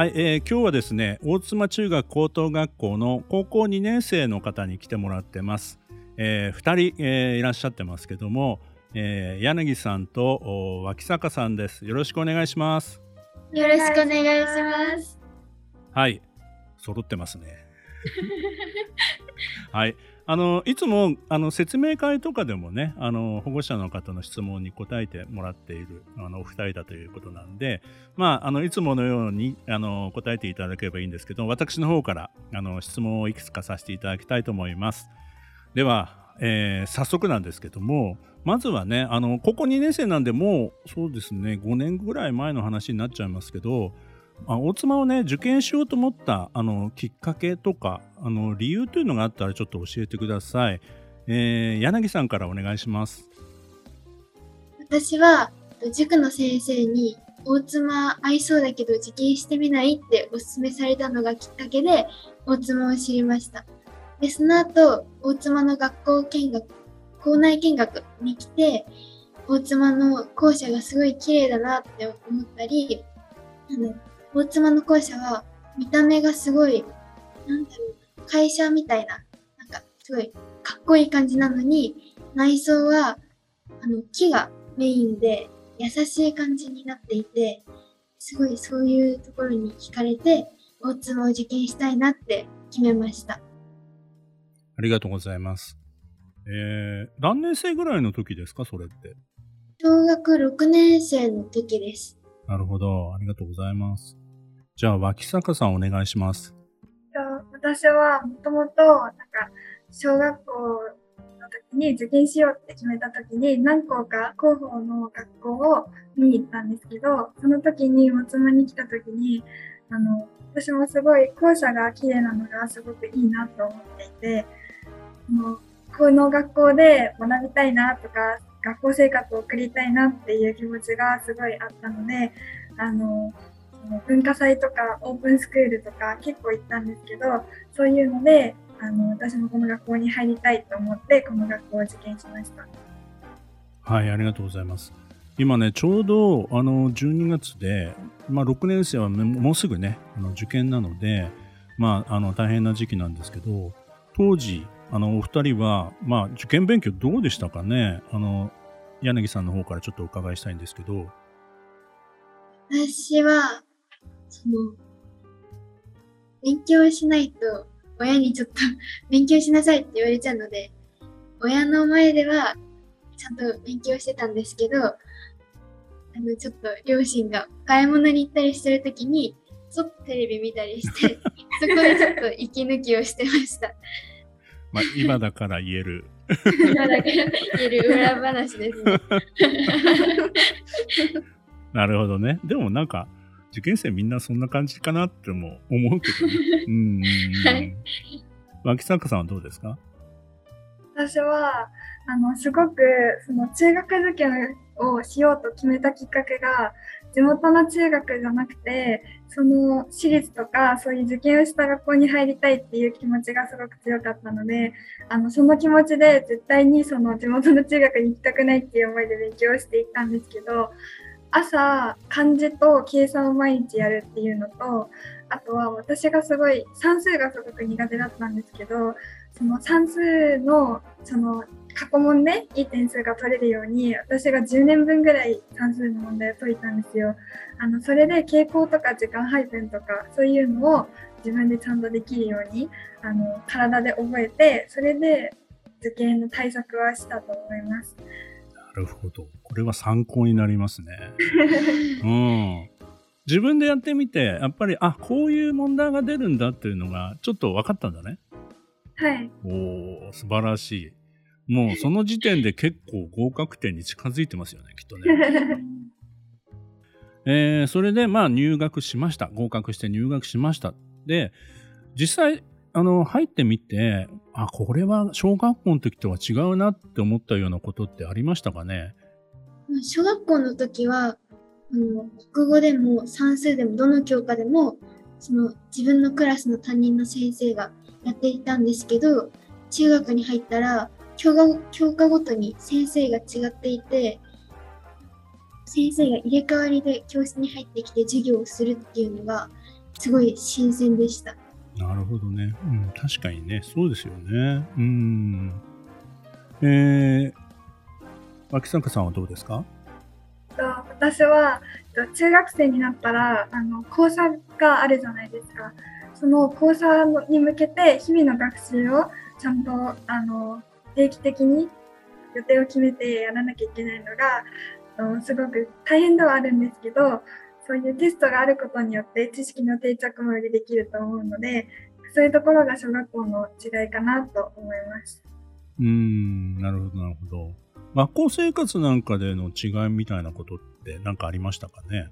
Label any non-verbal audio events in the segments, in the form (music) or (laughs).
はい、えー、今日はですね大妻中学高等学校の高校2年生の方に来てもらってます、えー、2人、えー、いらっしゃってますけども、えー、柳さんと脇坂さんです。よろしくお願いします。よろしくお願いします。はい揃ってますね (laughs) はいあのいつもあの説明会とかでもねあの保護者の方の質問に答えてもらっているあのお二人だということなんで、まあ、あのいつものようにあの答えていただければいいんですけど私の方からあの質問をいくつかさせていただきたいと思います。では、えー、早速なんですけどもまずはねあの高校2年生なんでもうそうですね5年ぐらい前の話になっちゃいますけどあ大妻をね受験しようと思ったあのきっかけとかあの理由というのがあったらちょっと教えてください、えー、柳さんからお願いします。私は塾の先生に大妻合いそうだけど受験してみないっておすすめされたのがきっかけで大妻を知りました。でその後大妻の学校見学校内見学に来て大妻の校舎がすごい綺麗だなって思ったりあの大妻の校舎は見た目がすごい、なんだろう、会社みたいな、なんかすごいかっこいい感じなのに、内装はあの木がメインで優しい感じになっていて、すごいそういうところに惹かれて、大妻を受験したいなって決めました。ありがとうございます。えー、何年生ぐらいの時ですか、それって？小学6年生の時です。なるほど。ありがとうございます。じゃあ、脇坂さんお願いします。私はもともと、なんか、小学校の時に受験しようって決めた時に何校か広報の学校を見に行ったんですけど、その時に松間に来た時に、あの、私もすごい校舎が綺麗なのがすごくいいなと思っていて、もうこの学校で学びたいなとか、学校生活を送りたいなっていう気持ちがすごいあったので、あの、文化祭とかオープンスクールとか結構行ったんですけどそういうのであの私もこの学校に入りたいと思ってこの学校を受験しました。はいありがとうございます。今ねちょうどあの12月で、まあ、6年生はもうすぐねあの受験なので、まあ、あの大変な時期なんですけど当時あのお二人は、まあ、受験勉強どうでしたかね？あの柳さんの方からちょっとお伺いしたいんですけど。私はその、勉強しないと親にちょっと勉強しなさいって言われちゃうので、親の前ではちゃんと勉強してたんですけど、あの、ちょっと両親が買い物に行ったりしてるときに、ちょっとテレビ見たりして、(laughs) そこでちょっと息抜きをしてました。まあ、今だから言える。今だから言える裏話ですね。(laughs) なるほどね。でもなんか、受験生みんなそんな感じかなっても思うけどね。うん。はい。脇坂さんはどうですか？私は、あの、すごく、その中学受験をしようと決めたきっかけが、地元の中学じゃなくて、その私立とかそういう受験をした学校に入りたいっていう気持ちがすごく強かったので、あの、その気持ちで絶対にその地元の中学に行きたくないっていう思いで勉強していったんですけど、朝漢字と計算を毎日やるっていうのとあとは私がすごい算数がすごく苦手だったんですけどその算数のその過去問でいい点数が取れるように私が10年分ぐらい算数の問題を解いたんですよ。あのそれで傾向とか時間配分とかそういうのを自分でちゃんとできるようにあの体で覚えてそれで受験の対策はしたと思います。なるほど。これは参考になりますね。(laughs) うん。自分でやってみて、やっぱり、あ、こういう問題が出るんだっていうのが、ちょっと分かったんだね。はい。おお素晴らしい。もうその時点で結構合格点に近づいてますよね、きっとね。(laughs) えーそれでまあ入学しました。合格して入学しました。で、実際、あの、入ってみて、あ、これは小学校の時とは違うなって思ったようなことってありましたかね？小学校の時は、あの国語でも算数でもどの教科でもその自分のクラスの担任の先生がやっていたんですけど中学に入ったら教科教科ごとに先生が違っていて先生が入れ替わりで教室に入ってきて授業をするっていうのがすごい新鮮でした。なるほどね。うん、確かにね、そうですよね。うん。えー、脇坂さんはどうですか？私は中学生になったらあの講座があるじゃないですか。その講座に向けて日々の学習をちゃんとあの定期的に予定を決めてやらなきゃいけないのがあのすごく大変ではあるんですけどそういうテストがあることによって知識の定着もよりできると思うのでそういうところが小学校の違いかなと思います。うーん、なるほど、なるほど。学校生活なんかでの違いみたいなことって何かありましたかね？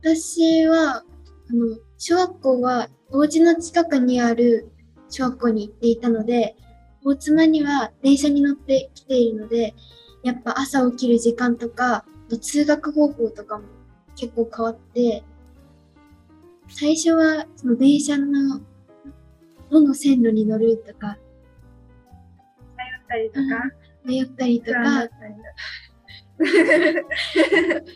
私はあの小学校はお家の近くにある小学校に行っていたので大妻には電車に乗ってきているのでやっぱ朝起きる時間とか通学方法とかも結構変わって最初はその電車のどの線路に乗るとか迷ったりとか、迷ったりとか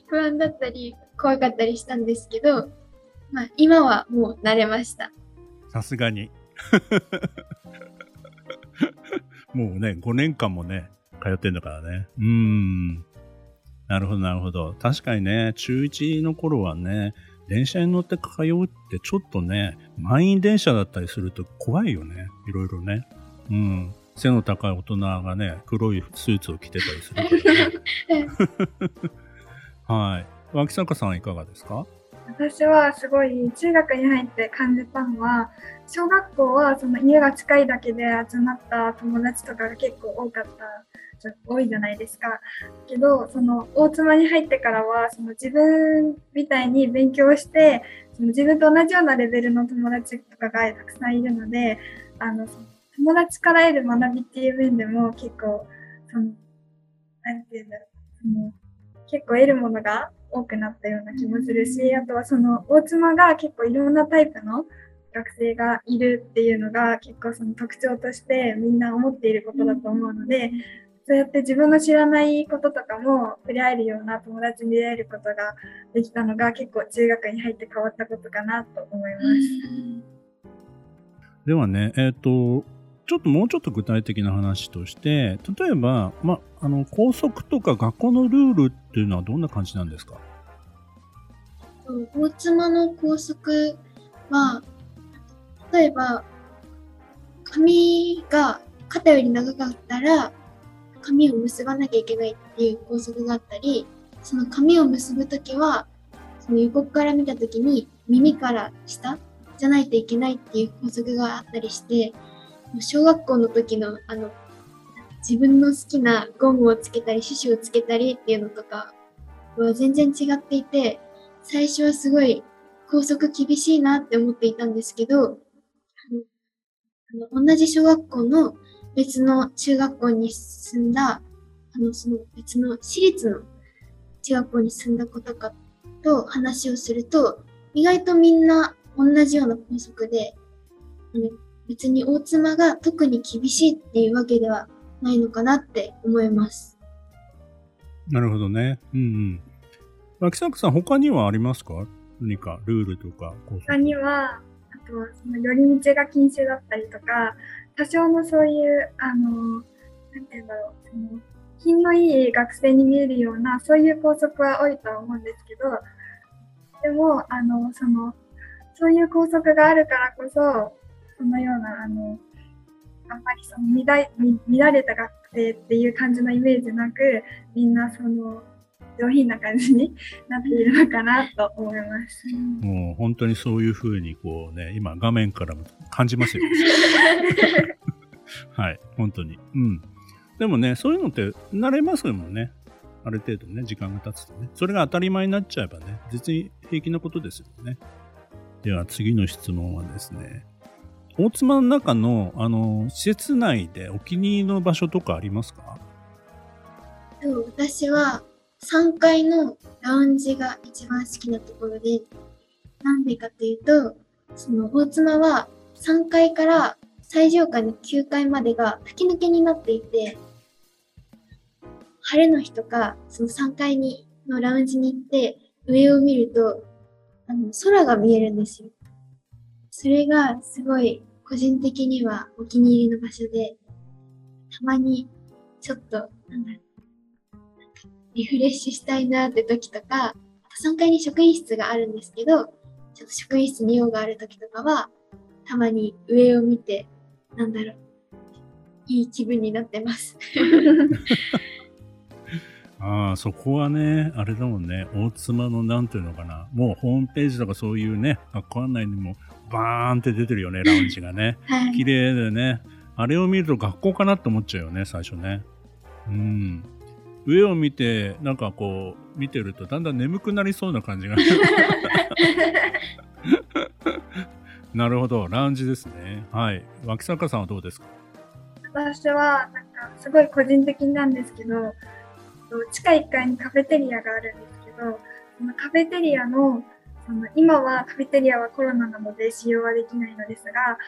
不安だったり怖かったりしたんですけど、まあ、今はもう慣れました。さすがに。もうね、5年間もね、通ってんだからね。うーん。なるほど、なるほど。確かにね、中1の頃はね、電車に乗って通うってちょっとね、満員電車だったりすると怖いよね。いろいろね。うん。背の高い大人がね、黒いスーツを着てたりするからね。(laughs) はい。脇坂さんはいかがですか？私はすごい中学に入って感じたのは小学校はその家が近いだけで集まった友達とかが結構多かったじゃ多いじゃないですか。けどその大妻に入ってからはその自分みたいに勉強してその自分と同じようなレベルの友達とかがたくさんいるのであの友達から得る学びっていう面でも結構そのなんていうんだろうその結構得るものが多くなったような気もするし、あとはその大妻が結構いろんなタイプの学生がいるっていうのが結構その特徴としてみんな思っていることだと思うので、そうやって自分の知らないこととかも触れ合えるような友達に出会えることができたのが結構中学に入って変わったことかなと思います。ではね、えっ、と、ちょっともうちょっと具体的な話として、例えば、ま、あの、校則とか学校のルールっていうのはどんな感じなんですか？大妻の校則は、例えば、髪が肩より長かったら、髪を結ばなきゃいけないっていう校則があったり、その髪を結ぶときは、その横から見たときに耳から下じゃないといけないっていう校則があったりして、小学校の時のあの、自分の好きなゴムをつけたり、刺繍をつけたりっていうのとかは全然違っていて、最初はすごい校則厳しいなって思っていたんですけど、あのあの同じ小学校の別の中学校に進んだ、あの、その別の私立の中学校に進んだ子とかと話をすると、意外とみんな同じような校則で、別に大妻が特に厳しいっていうわけではないのかなって思います。なるほどね。うんうん。脇坂さん、他にはありますか？何かルールとか他には、あとはその寄り道が禁止だったりとか、多少のそういう、あの、なんて言うんだろう、その、品のいい学生に見えるような、そういう校則は多いとは思うんですけど、でも、あの、その、そういう校則があるからこそ、そのような、あの、あんまりその乱乱れた学生っていう感じのイメージなく、みんなその、上品な感じになっているのかなと思います。もう本当にそういうふうにこうね、今画面からも感じますよ。(laughs) はい、本当に。うん。でもね、そういうのって慣れますもんね。ある程度ね、時間が経つとね。それが当たり前になっちゃえばね、実に平気なことですよね。では次の質問はですね、大妻の中の、あの、施設内でお気に入りの場所とかありますか？と私は3階のラウンジが一番好きなところで、なんでかというと、その大妻は3階から最上階の9階までが吹き抜けになっていて、晴れの日とか、その3階にのラウンジに行って上を見ると、あの空が見えるんですよ。それがすごい個人的にはお気に入りの場所で、たまにちょっと、なんだろう、リフレッシュしたいなって時とか、あと3階に職員室があるんですけど、ちょっと職員室に用がある時とかは、たまに上を見て、なんだろう、いい気分になってます。(laughs) ああ、そこはね、あれだもんね、大妻のなんていうのかな、もうホームページとかそういうね、学校案内にもバーンって出てるよね、ラウンジがね。はい。綺麗でね、あれを見ると学校かなって思っちゃうよね、最初ね。うん。上を見て、なんかこう、見てるとだんだん眠くなりそうな感じが。(laughs) なるほど、ラウンジですね。はい。脇坂さんはどうですか？私は、なんか、すごい個人的なんですけど、地下1階にカフェテリアがあるんですけど、そのカフェテリアの、その今はカフェテリアはコロナなので使用はできないのですが、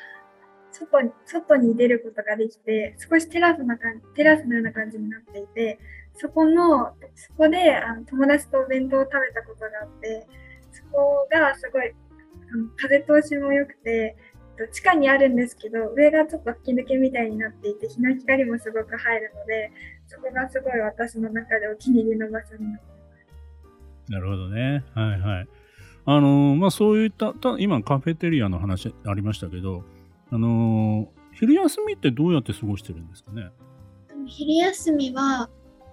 外に、外に出ることができて、少しテラスな感じ、テラスのような感じになっていて、そこの、そこであの友達とお弁当を食べたことがあって、そこがすごい、あの風通しも良くて、えっと地下にあるんですけど、上がちょっと吹き抜けみたいになっていて、日の光もすごく入るので、そこがすごい私の中でお気に入りの場所になってます。なるほどね。はいはい。あのーまあそういった、た今カフェテリアの話ありましたけど、あのー昼休みってどうやって過ごしてるんですかね？でも昼休みは、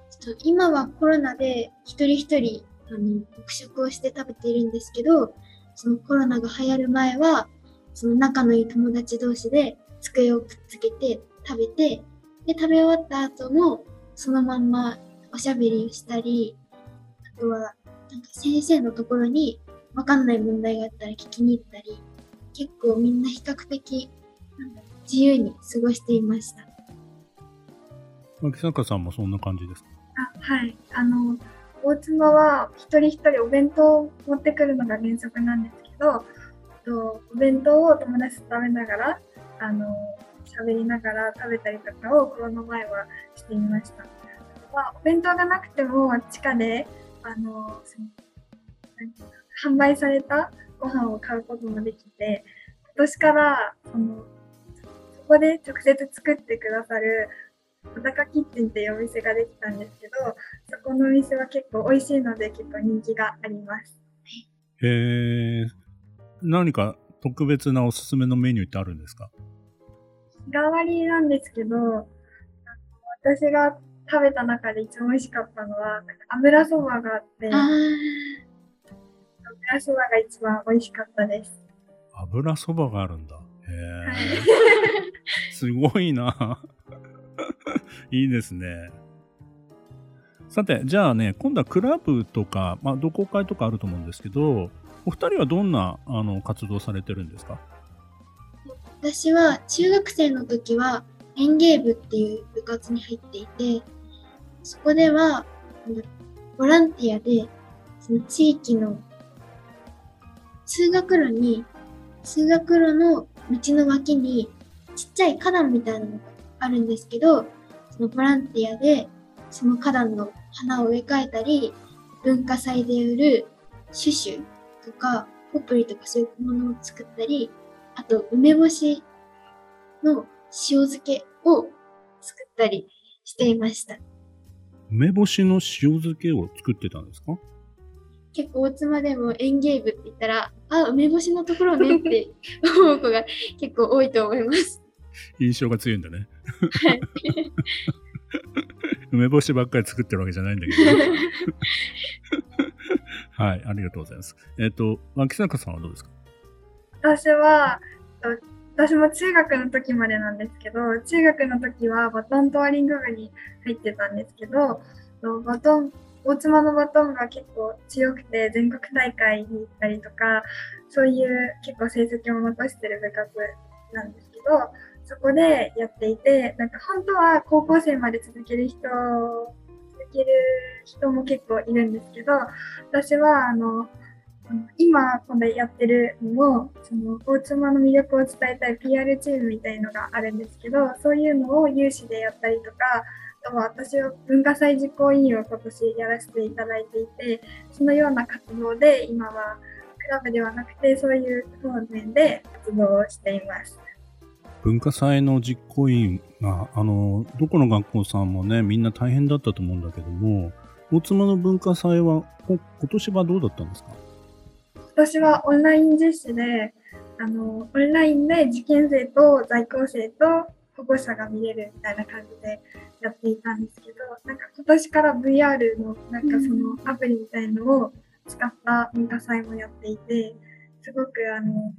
ちょっと今はコロナで一人一人あの黙食をして食べているんですけど、そのコロナが流行る前は、その仲のいい友達同士で机をくっつけて食べて、で、食べ終わった後もそのまんまおしゃべりをしたり、あとはなんか先生のところにわかんない問題があったら聞きに行ったり、結構みんな比較的自由に過ごしていました。脇坂さんもそんな感じですはい。あの、大妻は一人一人お弁当を持ってくるのが原則なんですけど、とお弁当を友達と食べながら、あの、喋りながら食べたりとかをコロナ前はしていました。まあ、お弁当がなくても地下で、あの、そのなんていうか販売されたご飯を買うこともできて、今年から、その、そこで直接作ってくださる小高キッチンっていうお店ができたんですけど、そこのお店は結構美味しいので結構人気があります。へえ。何か特別なおすすめのメニューってあるんですか？日替わりなんですけど、私が食べた中で一番美味しかったのは、油そばがあって、あ油ーそばが一番美味しかったです。油そばがあるんだ。へはいえ。すごいな。いいですね。さて、じゃあね、今度はクラブとか、まあ、同好会とかあると思うんですけど、お二人はどんなあの活動されてるんですか？私は中学生の時は園芸部っていう部活に入っていて、そこではボランティアで、その地域の通学路に、通学路の道の脇にちっちゃい花壇みたいなのがあるんですけど、そのボランティアでその花壇の花を植え替えたり、文化祭で売るシュシュとか、ポプリとかそういうものを作ったり、あと、梅干しの塩漬けを作ったりしていました。梅干しの塩漬けを作ってたんですか？結構大妻でも園芸部って言ったら、あ、梅干しのところねって思う子が結構多いと思います。(laughs) 印象が強いんだね。はい。梅干しばっかり作ってるわけじゃないんだけど、ね。(laughs) はい、ありがとうございます。えっ、と、脇坂さんはどうですか？私は、えっと私も中学の時までなんですけど、中学の時はバトントワリング部に入ってたんですけど、とバトン、大妻のバトンが結構強くて全国大会に行ったりとかそういう結構成績を残してる部活なんですけどそこでやっていてなんか本当は高校生まで続ける人続ける人も結構いるんですけど私はあの今このやってるのもその大妻の魅力を伝えたい PR チームみたいのがあるんですけどそういうのを有志でやったりとかあとは私は文化祭実行委員を今年やらせていただいていてそのような活動で今はクラブではなくてそういう方面で活動をしています。文化祭の実行委員があのどこの学校さんもねみんな大変だったと思うんだけども大妻の文化祭は今年はどうだったんですか？私はオンライン実施で、あの、オンラインで受験生と在校生と保護者が見れるみたいな感じでやっていたんですけど、なんか今年から VR のなんかそのアプリみたいのを使った文化祭もやっていて、すごくあの、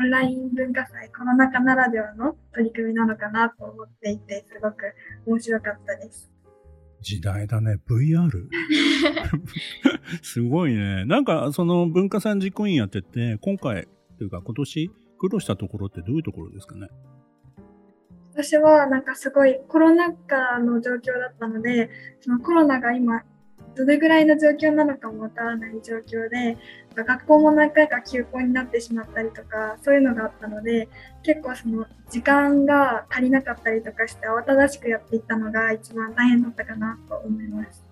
オンライン文化祭、コロナ禍ならではの取り組みなのかなと思っていて、すごく面白かったです。時代だね。VR? (laughs) すごいね。なんか、その文化祭実行委員やってて、今回というか今年苦労したところってどういうところですかね？私はなんかすごいコロナ禍の状況だったので、そのコロナが今どれぐらいの状況なのかもわからない状況で学校も何回か休校になってしまったりとかそういうのがあったので結構その時間が足りなかったりとかして慌ただしくやっていったのが一番大変だったかなと思います。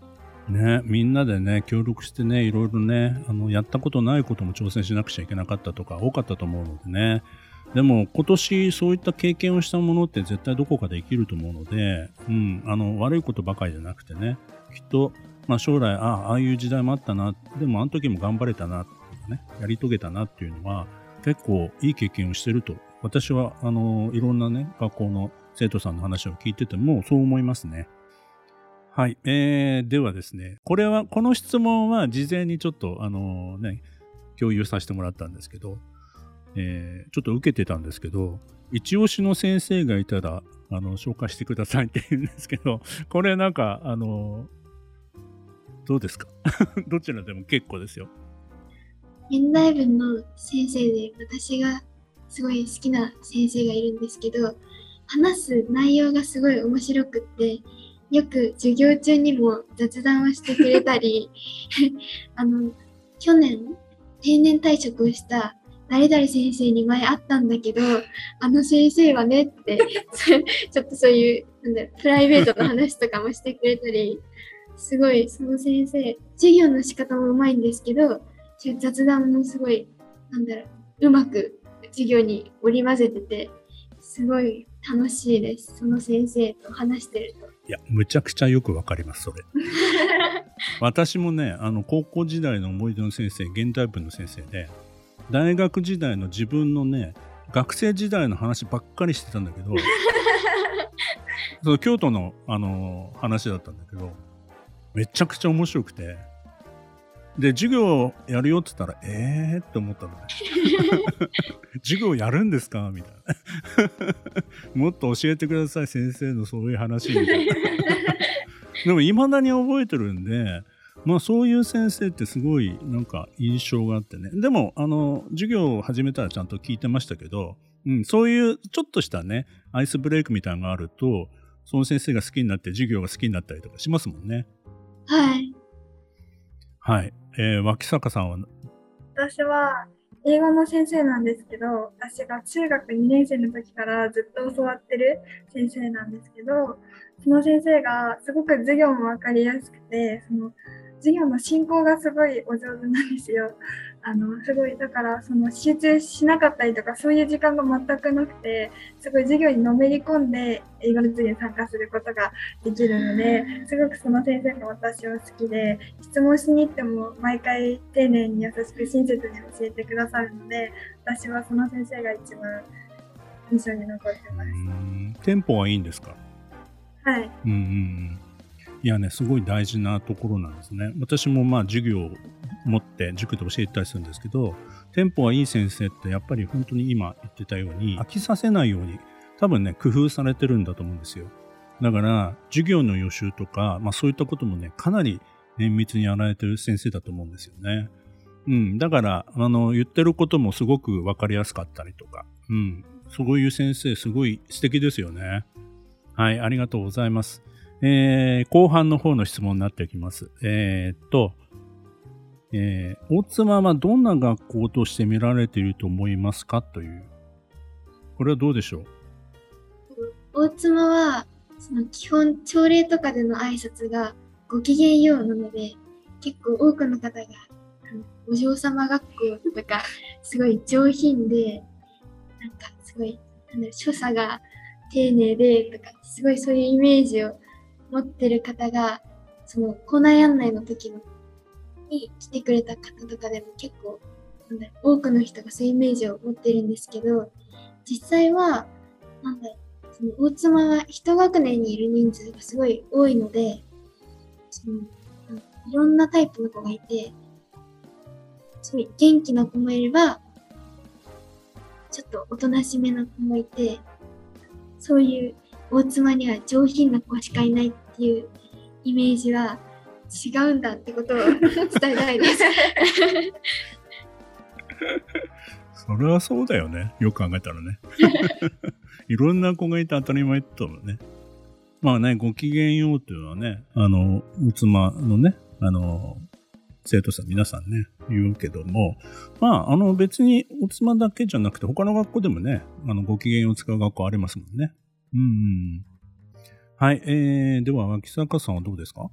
ね、みんなでね協力してねいろいろねあのやったことないことも挑戦しなくちゃいけなかったとか多かったと思うのでねでも今年そういった経験をしたものって絶対どこかで生きると思うので、うん、あの悪いことばかりじゃなくてねきっとまあ、将来ああああいう時代もあったな。でもあの時も頑張れたな。ねやり遂げたなっていうのは結構いい経験をしてると。私はあのいろんなね学校の生徒さんの話を聞いててもそう思いますね。はい、えー、ではですねこれはこの質問は事前にちょっとあのね共有させてもらったんですけど、えー、ちょっと受けてたんですけど一押しの先生がいたらあの紹介してくださいって言うんですけどこれなんかあのどうですか？(laughs) どちらでも結構ですよ。現代文の先生で私がすごい好きな先生がいるんですけど話す内容がすごい面白くってよく授業中にも雑談をしてくれたり (laughs) あの去年定年退職をした誰々先生に前会ったんだけどあの先生はねって (laughs) ちょっとそういうなんだプライベートの話とかもしてくれたりすごいその先生授業の仕方もうまいんですけど雑談もすごいなんだろううまく授業に織り交ぜててすごい楽しいですその先生と話してると。いやむちゃくちゃよくわかりますそれ。(laughs) 私もねあの高校時代の思い出の先生現代文の先生で大学時代の自分のね学生時代の話ばっかりしてたんだけど (laughs) その京都の、あの話だったんだけどめちゃくちゃ面白くて。で、授業やるよって言ったら、えーって思ったのね。(laughs) 授業やるんですか？みたいな。(laughs) もっと教えてください、先生のそういう話みたいな。(laughs) でも、未だに覚えてるんで、まあそういう先生ってすごいなんか印象があってね。でも、あの、授業を始めたらちゃんと聞いてましたけど、うん、そういうちょっとしたね、アイスブレイクみたいなのがあると、その先生が好きになって授業が好きになったりとかしますもんね。はい。はい。えー、脇坂さんは？私は英語の先生なんですけど、私が中学2年生の時からずっと教わってる先生なんですけど、その先生がすごく授業も分かりやすくて、その授業の進行がすごいお上手なんですよ。あのすごいだからその集中しなかったりとかそういう時間が全くなくてすごい授業にのめり込んで英語の授業に参加することができるのですごくその先生が私は好きで質問しに行っても毎回丁寧に優しく親切に教えてくださるので私はその先生が一番印象に残ってます。テンポはいいんですか？はい。うんうんいやね、すごい大事なところなんですね。私もまあ授業を持って塾で教えたりするんですけど、テンポがいい先生ってやっぱり本当に今言ってたように飽きさせないように多分ね、工夫されてるんだと思うんですよ。だから、授業の予習とか、まあそういったこともね、かなり綿密にやられてる先生だと思うんですよね。うん。だから、あの、言ってることもすごくわかりやすかったりとか、うん。そういう先生、すごい素敵ですよね。はい、ありがとうございます。えー、後半の方の質問になっていきます。えー、っと、えー、大妻はどんな学校として見られていると思いますかという。これはどうでしょう？大妻は、その基本、朝礼とかでの挨拶がご機嫌ようなので、結構多くの方が、お嬢様学校とか、すごい上品で、なんかすごい、なんだ所作が丁寧でとか、すごいそういうイメージを持ってる方が、その校内案内の時のに来てくれた方とかでも結構、なんだろ多くの人がそういうイメージを持ってるんですけど、実際は、なんだろその大妻は一学年にいる人数がすごい多いので、そのいろんなタイプの子がいて、すごい元気な子もいれば、ちょっとおとなしめな子もいて、そういう大妻には上品な子しかいないっていうイメージは違うんだってことを (laughs) 伝えたいです。(laughs) それはそうだよね。よく考えたらね。(laughs) いろんな子がいて当たり前ってことね。まあね、ご機嫌ようっていうのはね、あの、お妻のね、あの、生徒さん皆さんね、言うけども、まあ、あの別にお妻だけじゃなくて他の学校でもね、あの、ご機嫌を使う学校ありますもんね。うん。はい、えー、では、脇坂さんはどうですか？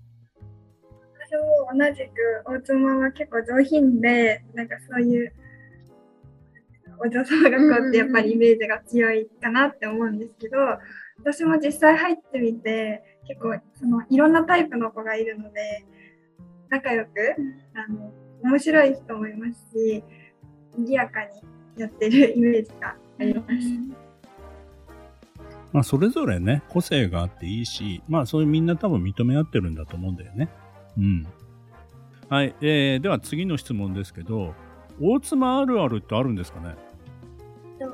同じく、大妻は結構上品で、なんかそういう、お嬢様学校ってやっぱりイメージが強いかなって思うんですけど、私も実際入ってみて、結構そのいろんなタイプの子がいるので、仲良く、あの、面白い人もいますし、賑やかにやってるイメージがあります。まあ、それぞれね、個性があっていいし、まあ、そういうみんな多分認め合ってるんだと思うんだよね。うん。はい、えー、では次の質問ですけど、大妻あるあるってあるんですかね？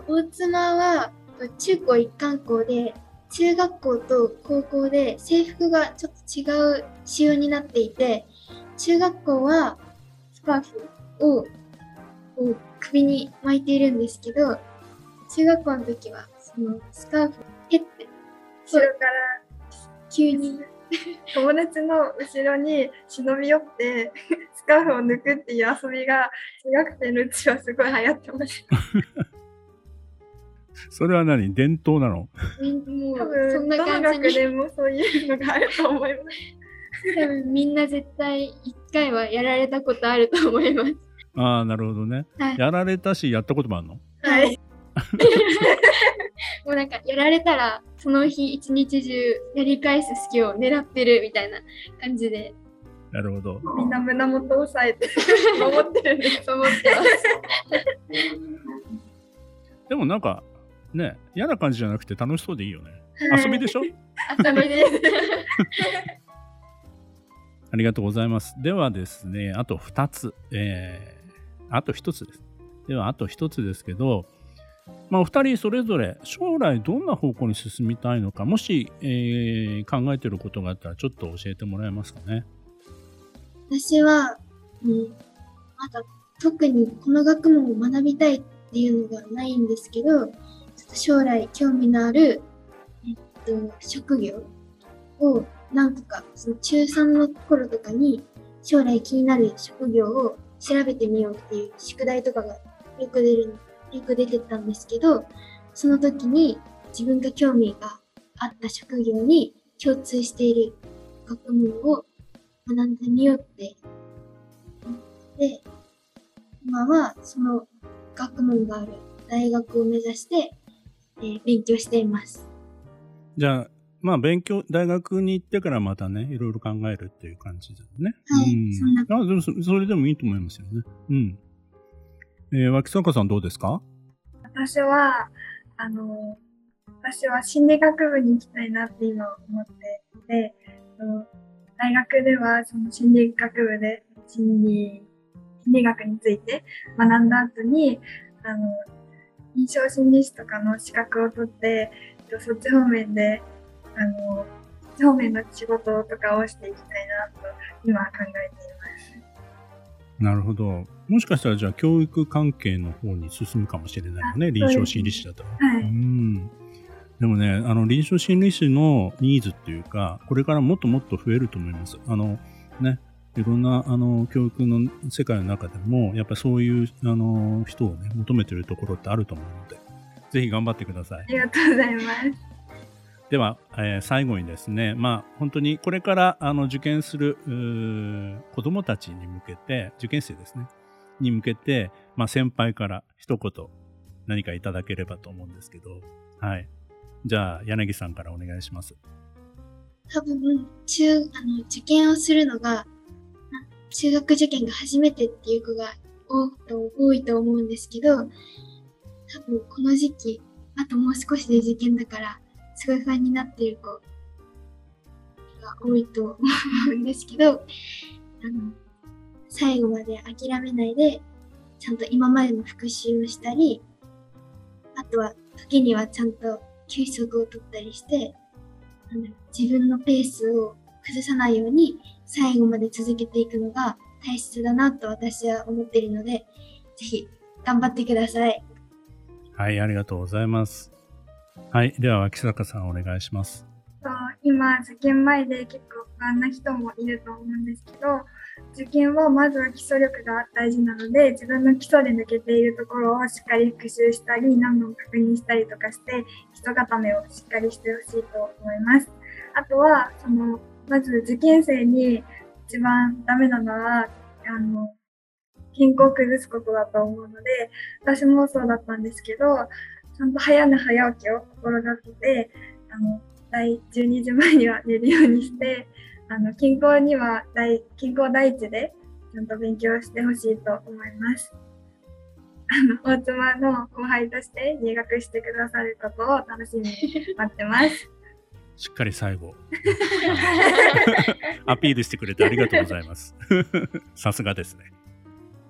大妻は中高一貫校で、中学校と高校で制服がちょっと違う仕様になっていて、中学校はスカーフをを首に巻いているんですけど、中学校の時はそのスカーフをペッて、後ろから急に (laughs) 友達の後ろに忍び寄って (laughs) スカーフを抜くっていう遊びが中学生のうちはすごい流行ってました。(laughs) それは何？伝統なの？もう多分そんな感じ学でもそういうのがあると思います。多分みんな絶対一回はやられたことあると思います。ああ、なるほどね、はい、やられたし、やったこともあるの？はい。もうなんか、やられたら、その日一日中やり返す隙を狙ってるみたいな感じで。なるほど。みんな胸元を押さえて (laughs) 守ってるんです。思ってます。でもなんか、ね、嫌な感じじゃなくて楽しそうでいいよね。はい、遊びでしょ？遊びです。(laughs) ありがとうございます。ではですね、あと2つ。えー、あと1つです。では、あと1つですけど、まあ、お二人それぞれ将来どんな方向に進みたいのか、もし、えー、考えてることがあったらちょっと教えてもらえますかね。私は、うん、まだ特にこの学問を学びたいっていうのがないんですけど、将来興味のある、えっと、職業を何個か、その中3の頃とかに将来気になる職業を調べてみようっていう宿題とかがよく出るので、よく出てたんですけど、その時に自分が興味があった職業に共通している学問を学んでみようって思って、今はその学問がある大学を目指して、えー、勉強しています。じゃあ、まあ勉強、大学に行ってからまたね、いろいろ考えるっていう感じだよね。はい。うん、そんなあでもそれでもいいと思いますよね。うん。えー、脇坂さんどうですか？私は、あの、私は心理学部に行きたいなって今思っていて、大学ではその心理学部で心理、心理学について学んだ後に、あの、臨床心理士とかの資格を取って、そっち方面であの、方面の仕事とかをしていきたいなと今考えています。なるほど。もしかしたらじゃあ教育関係の方に進むかもしれないよね。あ臨床心理士だと。はい。うん。でもね、あの、臨床心理士のニーズっていうか、これからもっともっと増えると思います。あの、ね、いろんな、あの、教育の世界の中でも、やっぱりそういう、あの、人をね、求めてるところってあると思うので、ぜひ頑張ってくださいあ。りがとうございます。では、えー最後にですね、まあ、本当にこれからあの受験する子供たちに向けて、受験生ですね、に向けて、まあ、先輩から一言何かいただければと思うんですけど、はい。じゃあ、柳さんからお願いします。多分、中、あの、受験をするのが、中学受験が初めてっていう子が多と多いと思うんですけど、多分この時期、あともう少しで受験だから、すごい不安になってる子が多いと思うんですけど、あの、最後まで諦めないで、ちゃんと今までの復習をしたり、あとは時にはちゃんと休息を取ったりして、なんだろう自分のペースを崩さないように最後まで続けていくのが大切だなと私は思っているので、ぜひ頑張ってください。はい、ありがとうございます。はい、では、脇坂さんお願いします。今、受験前で結構不安な人もいると思うんですけど、受験はまずは基礎力が大事なので、自分の基礎で抜けているところをしっかり復習したり、何度も確認したりとかして、基礎固めをしっかりしてほしいと思います。あとは、その、まず受験生に一番ダメなのは、あの、健康を崩すことだと思うので、私もそうだったんですけど、ちゃんと早寝早起きを心がけて、あの、第12時前には寝るようにして、あの、健康には大、健康第一で、ちゃんと勉強してほしいと思います。あの、大妻の後輩として入学してくださることを楽しみに待ってます。(laughs) しっかり最後、(laughs) アピールしてくれてありがとうございます。(laughs) さすがですね。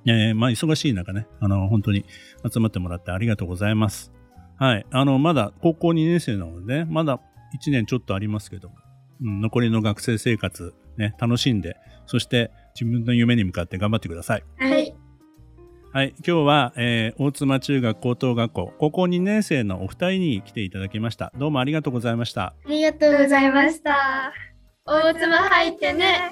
えーまあ、忙しい中ね、あの、本当に集まってもらってありがとうございます。はい。あの、まだ高校2年生なので、ね、まだ1年ちょっとありますけども、うん、残りの学生生活、ね、楽しんで、そして自分の夢に向かって頑張ってください。はい。はい。今日は、えー大妻中学高等学校、高校2年生のお二人に来ていただきました。どうもありがとうございました。ありがとうございました。大妻入ってね。